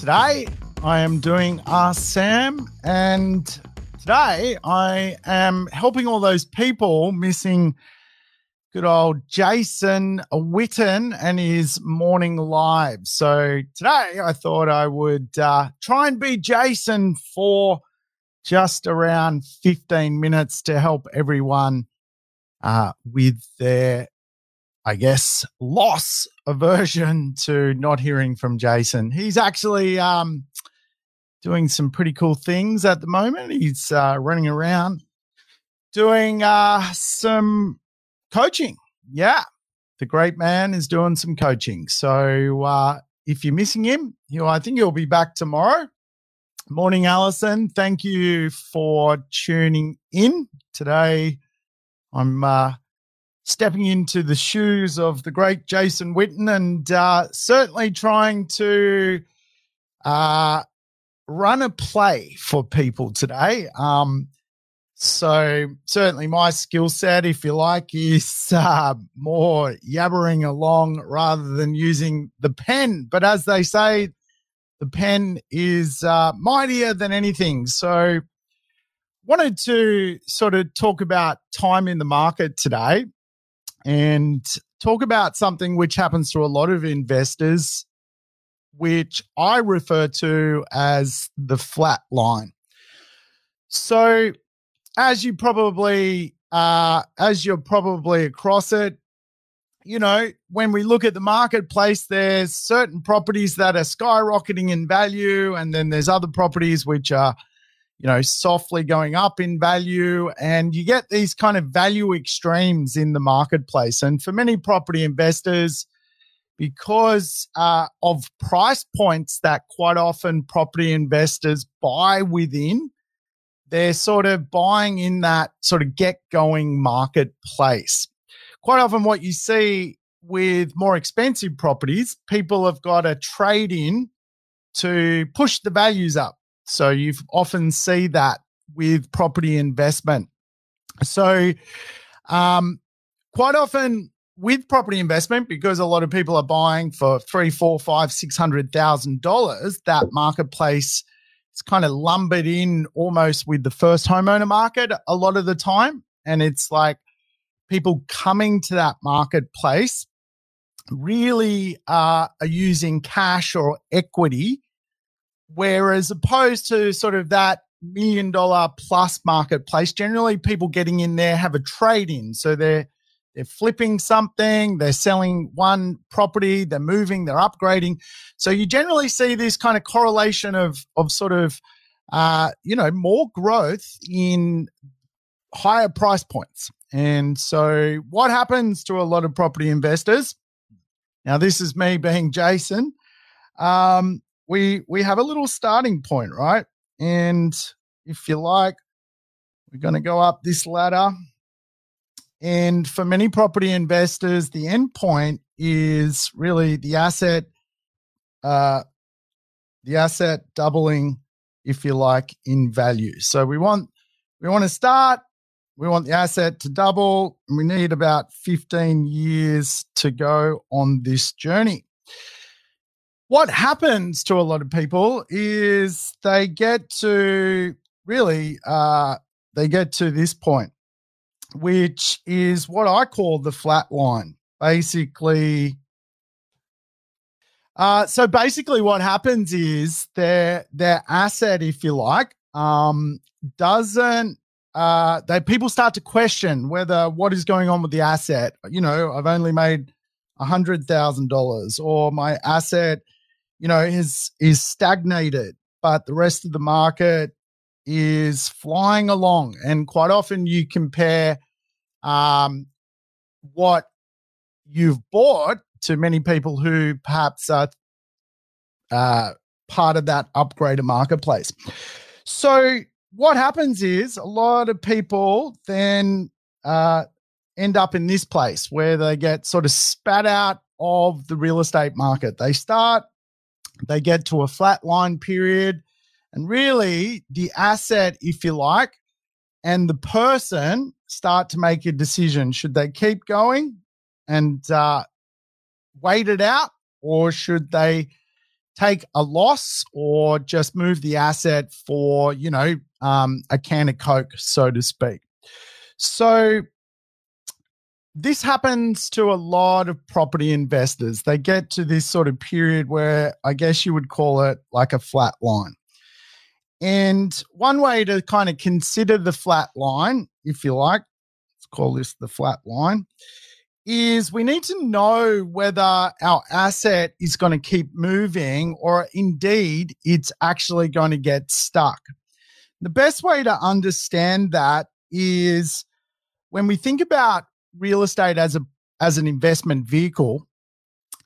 Today, I am doing Ask Sam, and today I am helping all those people missing good old Jason Witten and his morning live. So today, I thought I would uh, try and be Jason for just around 15 minutes to help everyone uh, with their I guess, loss aversion to not hearing from Jason. He's actually um, doing some pretty cool things at the moment. He's uh, running around doing uh, some coaching. Yeah, the great man is doing some coaching. So uh, if you're missing him, you I think he'll be back tomorrow. Morning, Allison. Thank you for tuning in today. I'm uh, stepping into the shoes of the great Jason Witten and uh, certainly trying to uh, run a play for people today. Um, so certainly my skill set, if you like, is uh, more yabbering along rather than using the pen. But as they say, the pen is uh, mightier than anything. So wanted to sort of talk about time in the market today and talk about something which happens to a lot of investors, which I refer to as the flat line. So, as you probably uh, as you're probably across it, you know, when we look at the marketplace, there's certain properties that are skyrocketing in value, and then there's other properties which are you know, softly going up in value. And you get these kind of value extremes in the marketplace. And for many property investors, because uh, of price points that quite often property investors buy within, they're sort of buying in that sort of get going marketplace. Quite often, what you see with more expensive properties, people have got a trade in to push the values up. So you often see that with property investment. So, um, quite often with property investment, because a lot of people are buying for three, four, five, six hundred thousand dollars, that marketplace is kind of lumbered in almost with the first homeowner market a lot of the time. And it's like people coming to that marketplace really uh, are using cash or equity Whereas opposed to sort of that million dollar plus marketplace, generally people getting in there have a trade in. So they're they're flipping something, they're selling one property, they're moving, they're upgrading. So you generally see this kind of correlation of of sort of uh, you know, more growth in higher price points. And so what happens to a lot of property investors? Now, this is me being Jason. Um, we we have a little starting point, right? And if you like, we're going to go up this ladder. And for many property investors, the end point is really the asset, uh, the asset doubling, if you like, in value. So we want we want to start. We want the asset to double, and we need about 15 years to go on this journey what happens to a lot of people is they get to really uh, they get to this point which is what i call the flat line. Basically uh, so basically what happens is their their asset if you like um, doesn't uh, they people start to question whether what is going on with the asset. You know i've only made a hundred thousand dollars or my asset you know, is is stagnated, but the rest of the market is flying along. And quite often you compare um, what you've bought to many people who perhaps are uh, part of that upgraded marketplace. So what happens is a lot of people then uh, end up in this place where they get sort of spat out of the real estate market. They start they get to a flat line period. And really, the asset, if you like, and the person start to make a decision. Should they keep going and uh, wait it out, or should they take a loss or just move the asset for, you know, um, a can of Coke, so to speak. So this happens to a lot of property investors. They get to this sort of period where I guess you would call it like a flat line. And one way to kind of consider the flat line, if you like, let's call this the flat line, is we need to know whether our asset is going to keep moving or indeed it's actually going to get stuck. The best way to understand that is when we think about real estate as a as an investment vehicle,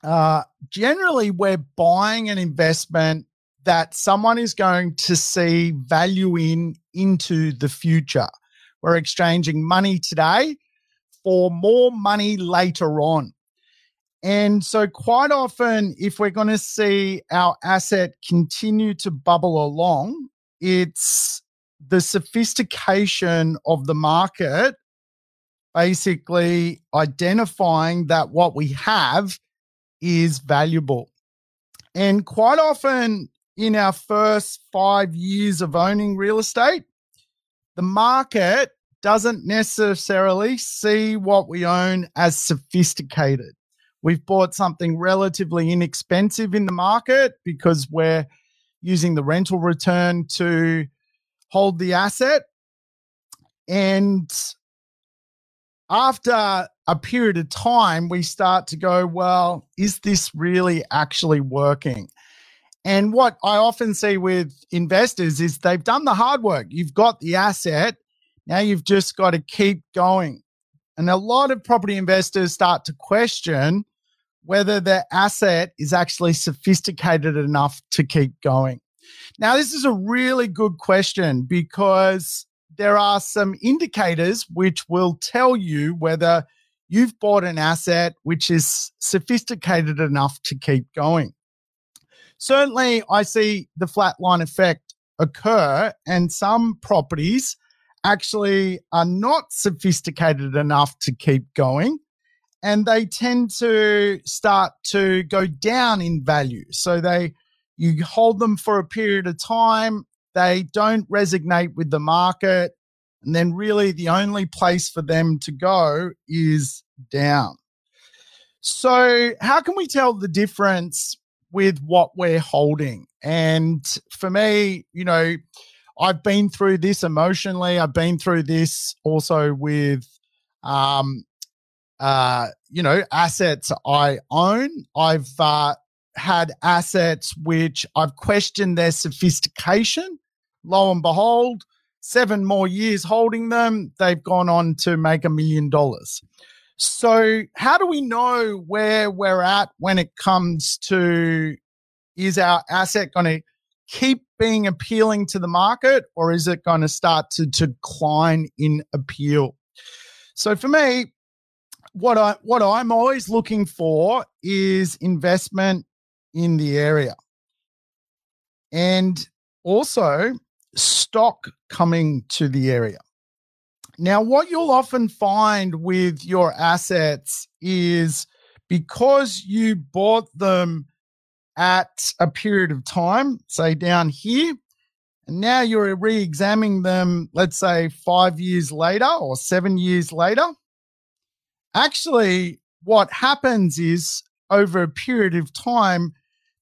uh, generally we're buying an investment that someone is going to see value in into the future. We're exchanging money today for more money later on. And so, quite often, if we're going to see our asset continue to bubble along, it's the sophistication of the market basically identifying that what we have is valuable. And quite often in our first five years of owning real estate, the market doesn't necessarily see what we own as sophisticated. We've bought something relatively inexpensive in the market because we're using the rental return to hold the asset. And after a period of time, we start to go, well, is this really actually working? And what I often see with investors is they've done the hard work. You've got the asset. Now you've just got to keep going. And a lot of property investors start to question whether their asset is actually sophisticated enough to keep going. Now, this is a really good question because there are some indicators which will tell you whether you've bought an asset which is sophisticated enough to keep going. Certainly, I see the flatline effect occur, and some properties actually are not sophisticated enough to keep going. And they tend to start to go down in value. So they, you hold them for a period of time they don't resonate with the market. And then, really, the only place for them to go is down. So, how can we tell the difference with what we're holding? And for me, you know, I've been through this emotionally. I've been through this also with, um, uh, you know, assets I own. I've uh, had assets which I've questioned their sophistication lo and behold, seven more years holding them, they've gone on to make a million dollars. So, how do we know where we're at when it comes to is our asset going to keep being appealing to the market or is it going to start to, decline in appeal? So, for me, what I what I'm always looking for is investment in the area. And also stock coming to the area. Now, what you'll often find with your assets is because you bought them at a period of time, say down here, and now you're re examining them, let's say five years later or seven years later. Actually, what happens is over a period of time,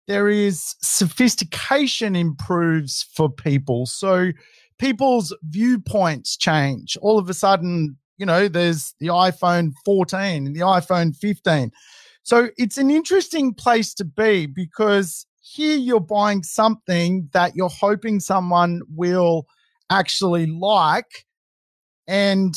there is sophistication improves for people. So people's viewpoints change. All of a sudden, you know, there's the iPhone 14 and the iPhone 15. So it's an interesting place to be because here you're buying something that you're hoping someone will actually like. And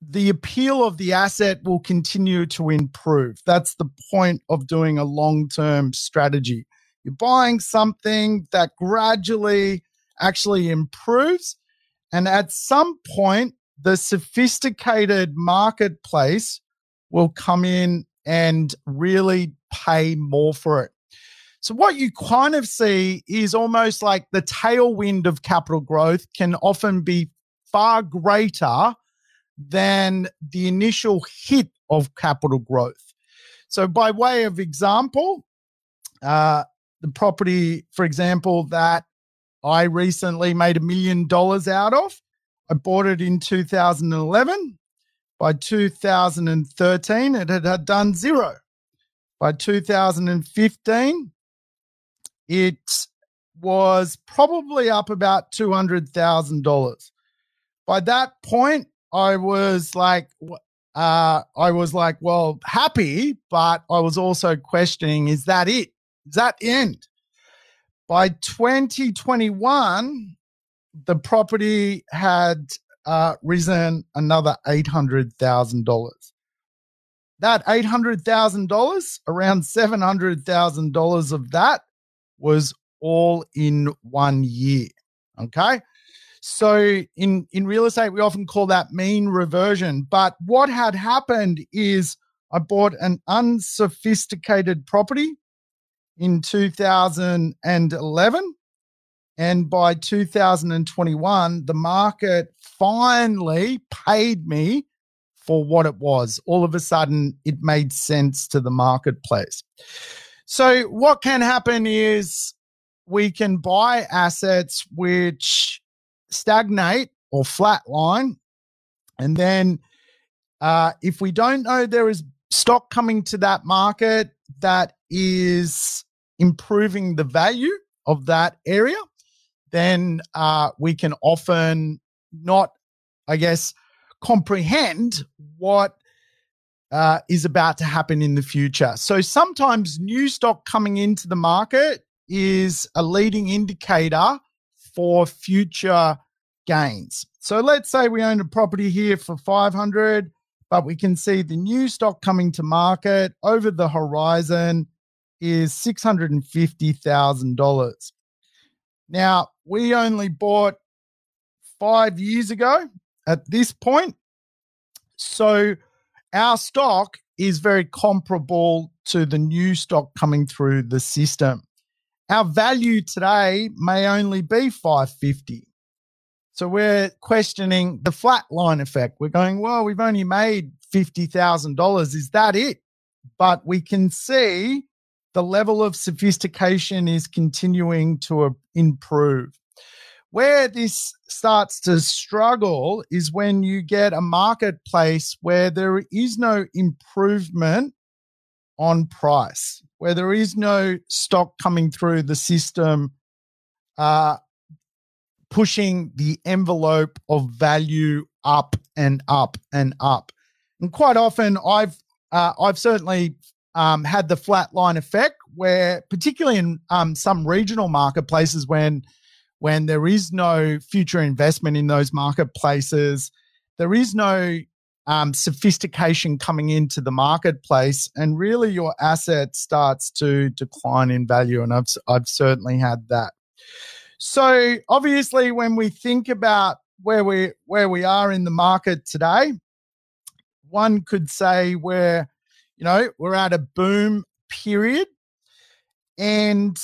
the appeal of the asset will continue to improve. That's the point of doing a long term strategy. You're buying something that gradually actually improves. And at some point, the sophisticated marketplace will come in and really pay more for it. So, what you kind of see is almost like the tailwind of capital growth can often be far greater than the initial hit of capital growth. So, by way of example, uh, the property, for example, that I recently made a million dollars out of. I bought it in 2011. By 2013, it had done zero. By 2015, it was probably up about $200,000. By that point, I was like, uh, I was like, well, happy, but I was also questioning, is that it? Is that end? By 2021, the property had uh, risen another $800,000. That $800,000, around $700,000 of that was all in one year. Okay. So in, in real estate, we often call that mean reversion. But what had happened is I bought an unsophisticated property in 2011. And by 2021, the market finally paid me for what it was. All of a sudden, it made sense to the marketplace. So, what can happen is we can buy assets which stagnate or flatline. And then, uh, if we don't know there is stock coming to that market that is improving the value of that area, then uh, we can often not, I guess, comprehend what uh, is about to happen in the future. So sometimes new stock coming into the market is a leading indicator for future gains. So let's say we own a property here for 500, but we can see the new stock coming to market over the horizon is $650,000. Now, we only bought five years ago at this point. So our stock is very comparable to the new stock coming through the system. Our value today may only be 550. So we're questioning the flat line effect. We're going, well, we've only made $50,000. Is that it? But we can see the level of sophistication is continuing to uh, improve. Where this starts to struggle is when you get a marketplace where there is no improvement on price, where there is no stock coming through the system, uh, pushing the envelope of value up and up and up. And quite often, I've uh, I've certainly um, had the flat line effect, where particularly in um, some regional marketplaces, when when there is no future investment in those marketplaces, there is no um, sophistication coming into the marketplace, and really your asset starts to decline in value. And I've I've certainly had that. So obviously, when we think about where we where we are in the market today, one could say we're you know, we're at a boom period. And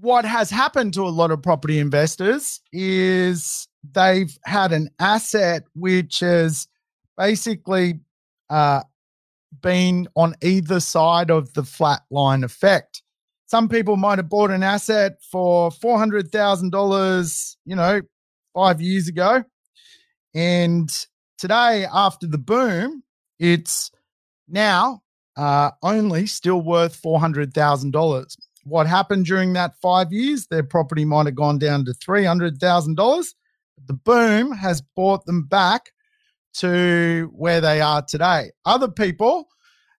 what has happened to a lot of property investors is they've had an asset which has basically uh, been on either side of the flat line effect. Some people might have bought an asset for $400,000, you know, five years ago. And today, after the boom, it's now uh, only still worth $400,000. What happened during that five years? Their property might have gone down to $300,000. The boom has bought them back to where they are today. Other people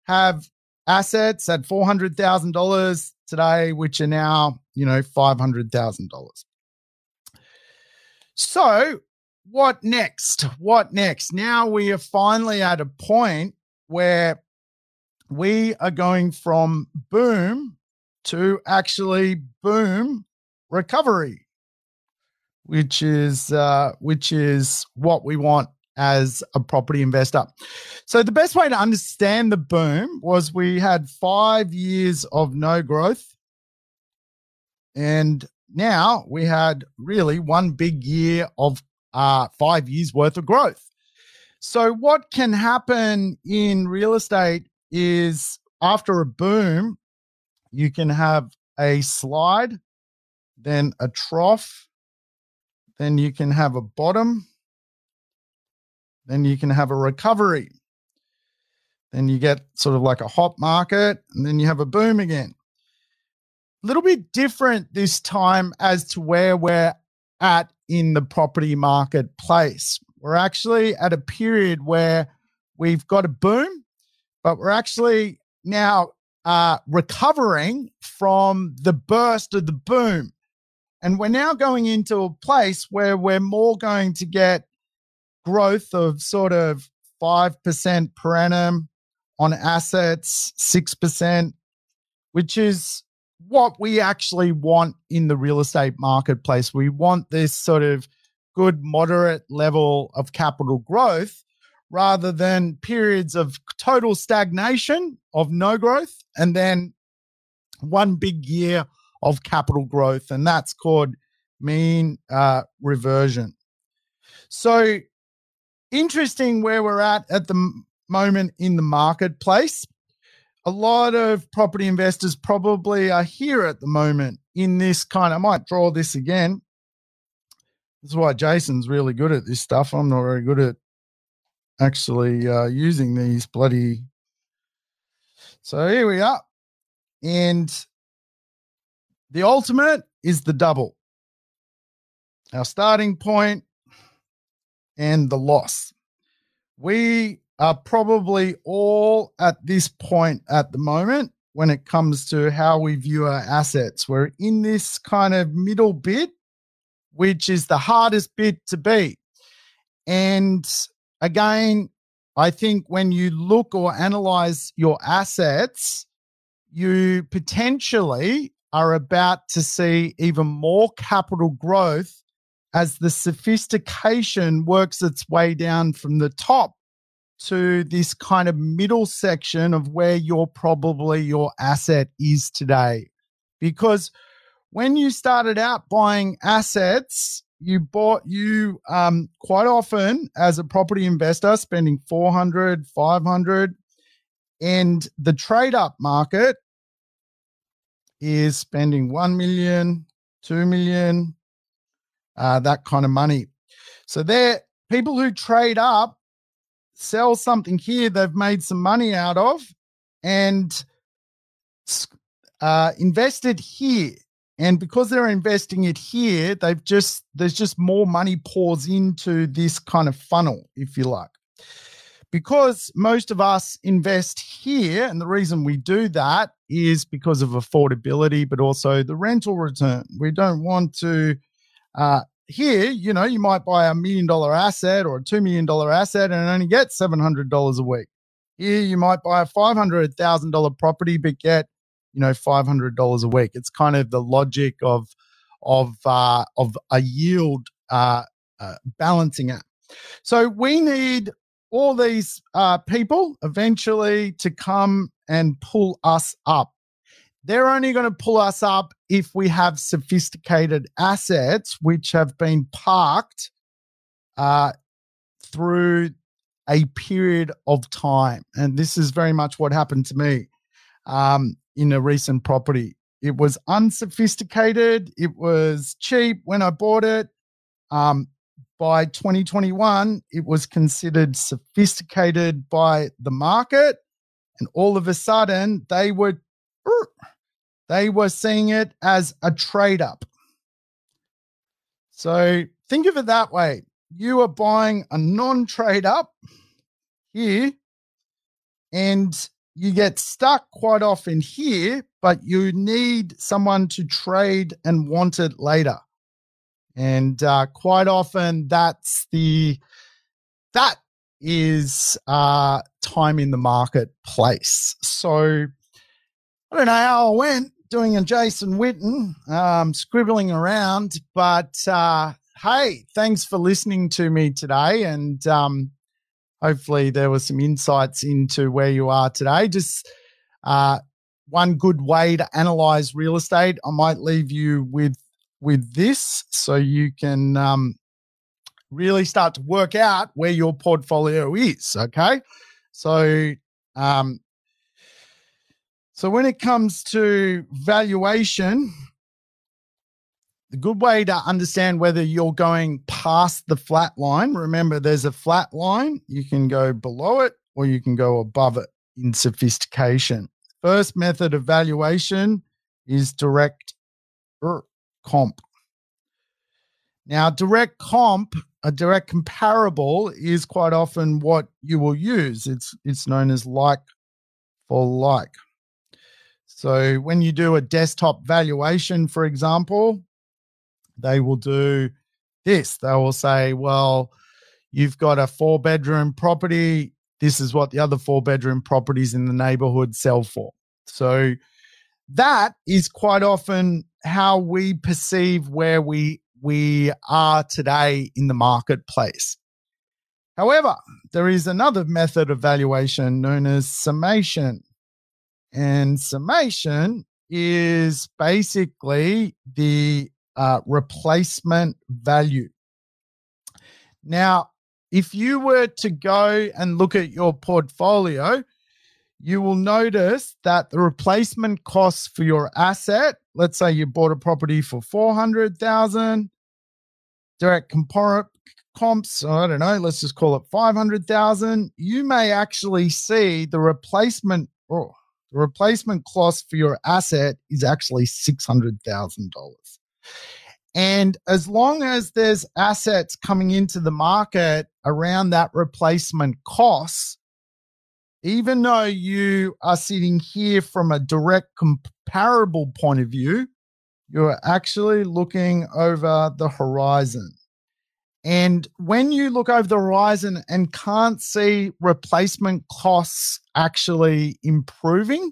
have assets at $400,000 today, which are now, you know, $500,000. So, what next? What next? Now we are finally at a point where we are going from boom to actually boom recovery, which is uh, which is what we want as a property investor. So the best way to understand the boom was we had five years of no growth, and now we had really one big year of uh, five years worth of growth. So, what can happen in real estate is after a boom, you can have a slide, then a trough, then you can have a bottom, then you can have a recovery. Then you get sort of like a hot market, and then you have a boom again. A little bit different this time as to where we're at in the property marketplace. We're actually at a period where we've got a boom, but we're actually now uh, recovering from the burst of the boom. And we're now going into a place where we're more going to get growth of sort of 5% per annum on assets, 6%, which is what we actually want in the real estate marketplace. We want this sort of good, moderate level of capital growth rather than periods of total stagnation of no growth and then one big year of capital growth. And that's called mean uh, reversion. So interesting where we're at at the moment in the marketplace. A lot of property investors probably are here at the moment in this kind. I might draw this again. This is why Jason's really good at this stuff. I'm not very good at actually uh, using these bloody. So here we are. And the ultimate is the double. Our starting point and the loss. We are probably all at this point at the moment when it comes to how we view our assets. We're in this kind of middle bit, which is the hardest bit to be. And again, I think when you look or analyze your assets, you potentially are about to see even more capital growth as the sophistication works its way down from the top to this kind of middle section of where your probably your asset is today. Because when you started out buying assets, you bought you um, quite often as a property investor spending 400 500 and the trade up market is spending 1 million 2 million uh, that kind of money. So they're people who trade up, sell something here they've made some money out of, and uh, invested here. And because they're investing it here, they've just there's just more money pours into this kind of funnel, if you like. Because most of us invest here, and the reason we do that is because of affordability, but also the rental return. We don't want to uh, here, you know, you might buy a million dollar asset or a two million dollar asset and only get seven hundred dollars a week. Here, you might buy a five hundred thousand dollar property but get, you know, five hundred dollars a week. It's kind of the logic of of uh, of a yield uh, uh, balancing it. So we need all these uh, people eventually to come and pull us up they're only going to pull us up if we have sophisticated assets which have been parked uh, through a period of time. And this is very much what happened to me um, in a recent property. It was unsophisticated, it was cheap when I bought it. Um, by 2021, it was considered sophisticated by the market. And all of a sudden, they were they were seeing it as a trade up. So think of it that way. You are buying a non trade up here, and you get stuck quite often here, but you need someone to trade and want it later. And uh, quite often that's the, that is uh, time in the marketplace. So I don't know how I went, doing a Jason Witten, um, scribbling around. But uh, hey, thanks for listening to me today. And um, hopefully, there were some insights into where you are today. Just uh, one good way to analyze real estate. I might leave you with with this so you can um, really start to work out where your portfolio is. Okay. So, um, So when it comes to valuation, the good way to understand whether you're going past the flat line, remember there's a flat line, you can go below it or you can go above it in sophistication. First method of valuation is direct er, comp. Now, direct comp, a direct comparable, is quite often what you will use. It's it's known as like for like. So when you do a desktop valuation, for example, they will do this. They will say, well, you've got a four bedroom property. This is what the other four bedroom properties in the neighborhood sell for. So that is quite often how we perceive where we we are today in the marketplace. However, there is another method of valuation known as summation. And summation is basically the uh, replacement value. Now, if you were to go and look at your portfolio, you will notice that the replacement costs for your asset, let's say you bought a property for 400,000, direct compar- comps, I don't know, let's just call it 500,000, you may actually see the replacement oh, the replacement cost for your asset is actually $600,000. And as long as there's assets coming into the market around that replacement cost, even though you are sitting here from a direct comparable point of view, you're actually looking over the horizon. And when you look over the horizon and can't see replacement costs actually improving,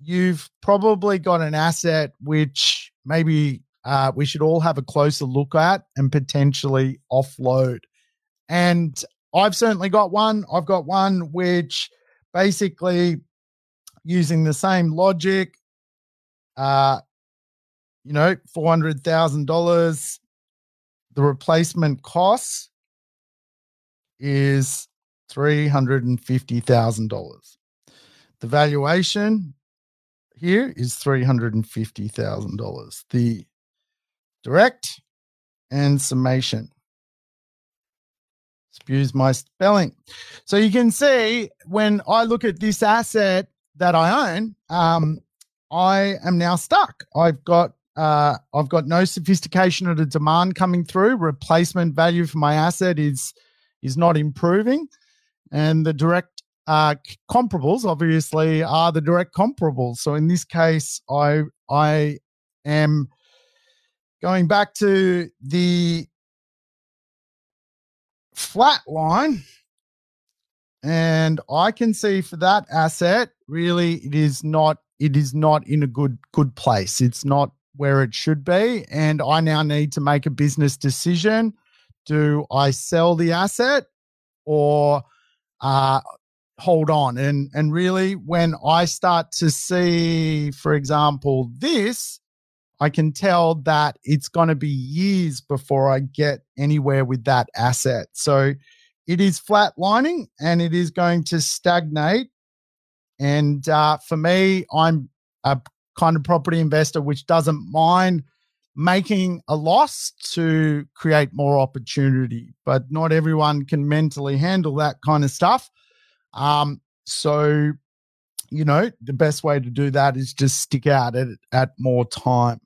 you've probably got an asset which maybe uh, we should all have a closer look at and potentially offload. And I've certainly got one. I've got one which basically using the same logic, uh, you know, $400,000, the replacement cost is $350,000. The valuation here is $350,000. The direct and summation. Excuse my spelling. So you can see when I look at this asset that I own, um, I am now stuck. I've got uh, I've got no sophistication of the demand coming through. Replacement value for my asset is is not improving, and the direct uh, comparables obviously are the direct comparables. So in this case, I I am Going back to the flat line, and I can see for that asset, really, it is not it is not in a good good place. It's not where it should be, and I now need to make a business decision. Do I sell the asset or uh, hold on? And and really, when I start to see, for example, this, I can tell that it's going to be years before I get anywhere with that asset. So it is flatlining and it is going to stagnate. And uh, for me, I'm a kind of property investor which doesn't mind making a loss to create more opportunity, but not everyone can mentally handle that kind of stuff. Um, so, you know, the best way to do that is just stick out at, at more time.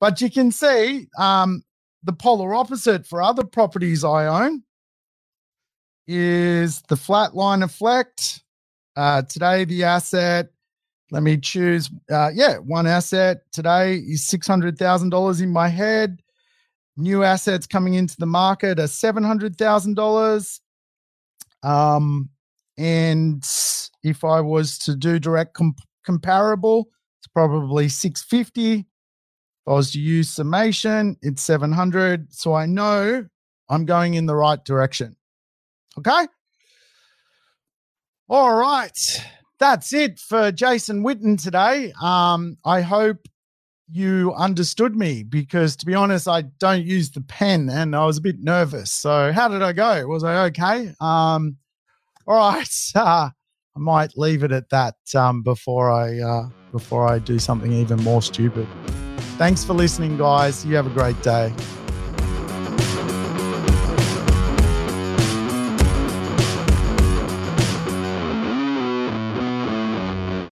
But you can see um, the polar opposite for other properties I own is the flatline effect. Uh, today, the asset, let me choose, uh, yeah, one asset today is $600,000 in my head. New assets coming into the market are $700,000. Um, and if I was to do direct comp- comparable, it's probably 650. I was to use summation, it's 700. So I know I'm going in the right direction. Okay. All right. That's it for Jason Witten today. Um, I hope you understood me because to be honest, I don't use the pen and I was a bit nervous. So how did I go? Was I okay? Um, all right. Uh, I might leave it at that um, before I uh, before I do something even more stupid. Thanks for listening, guys. You have a great day.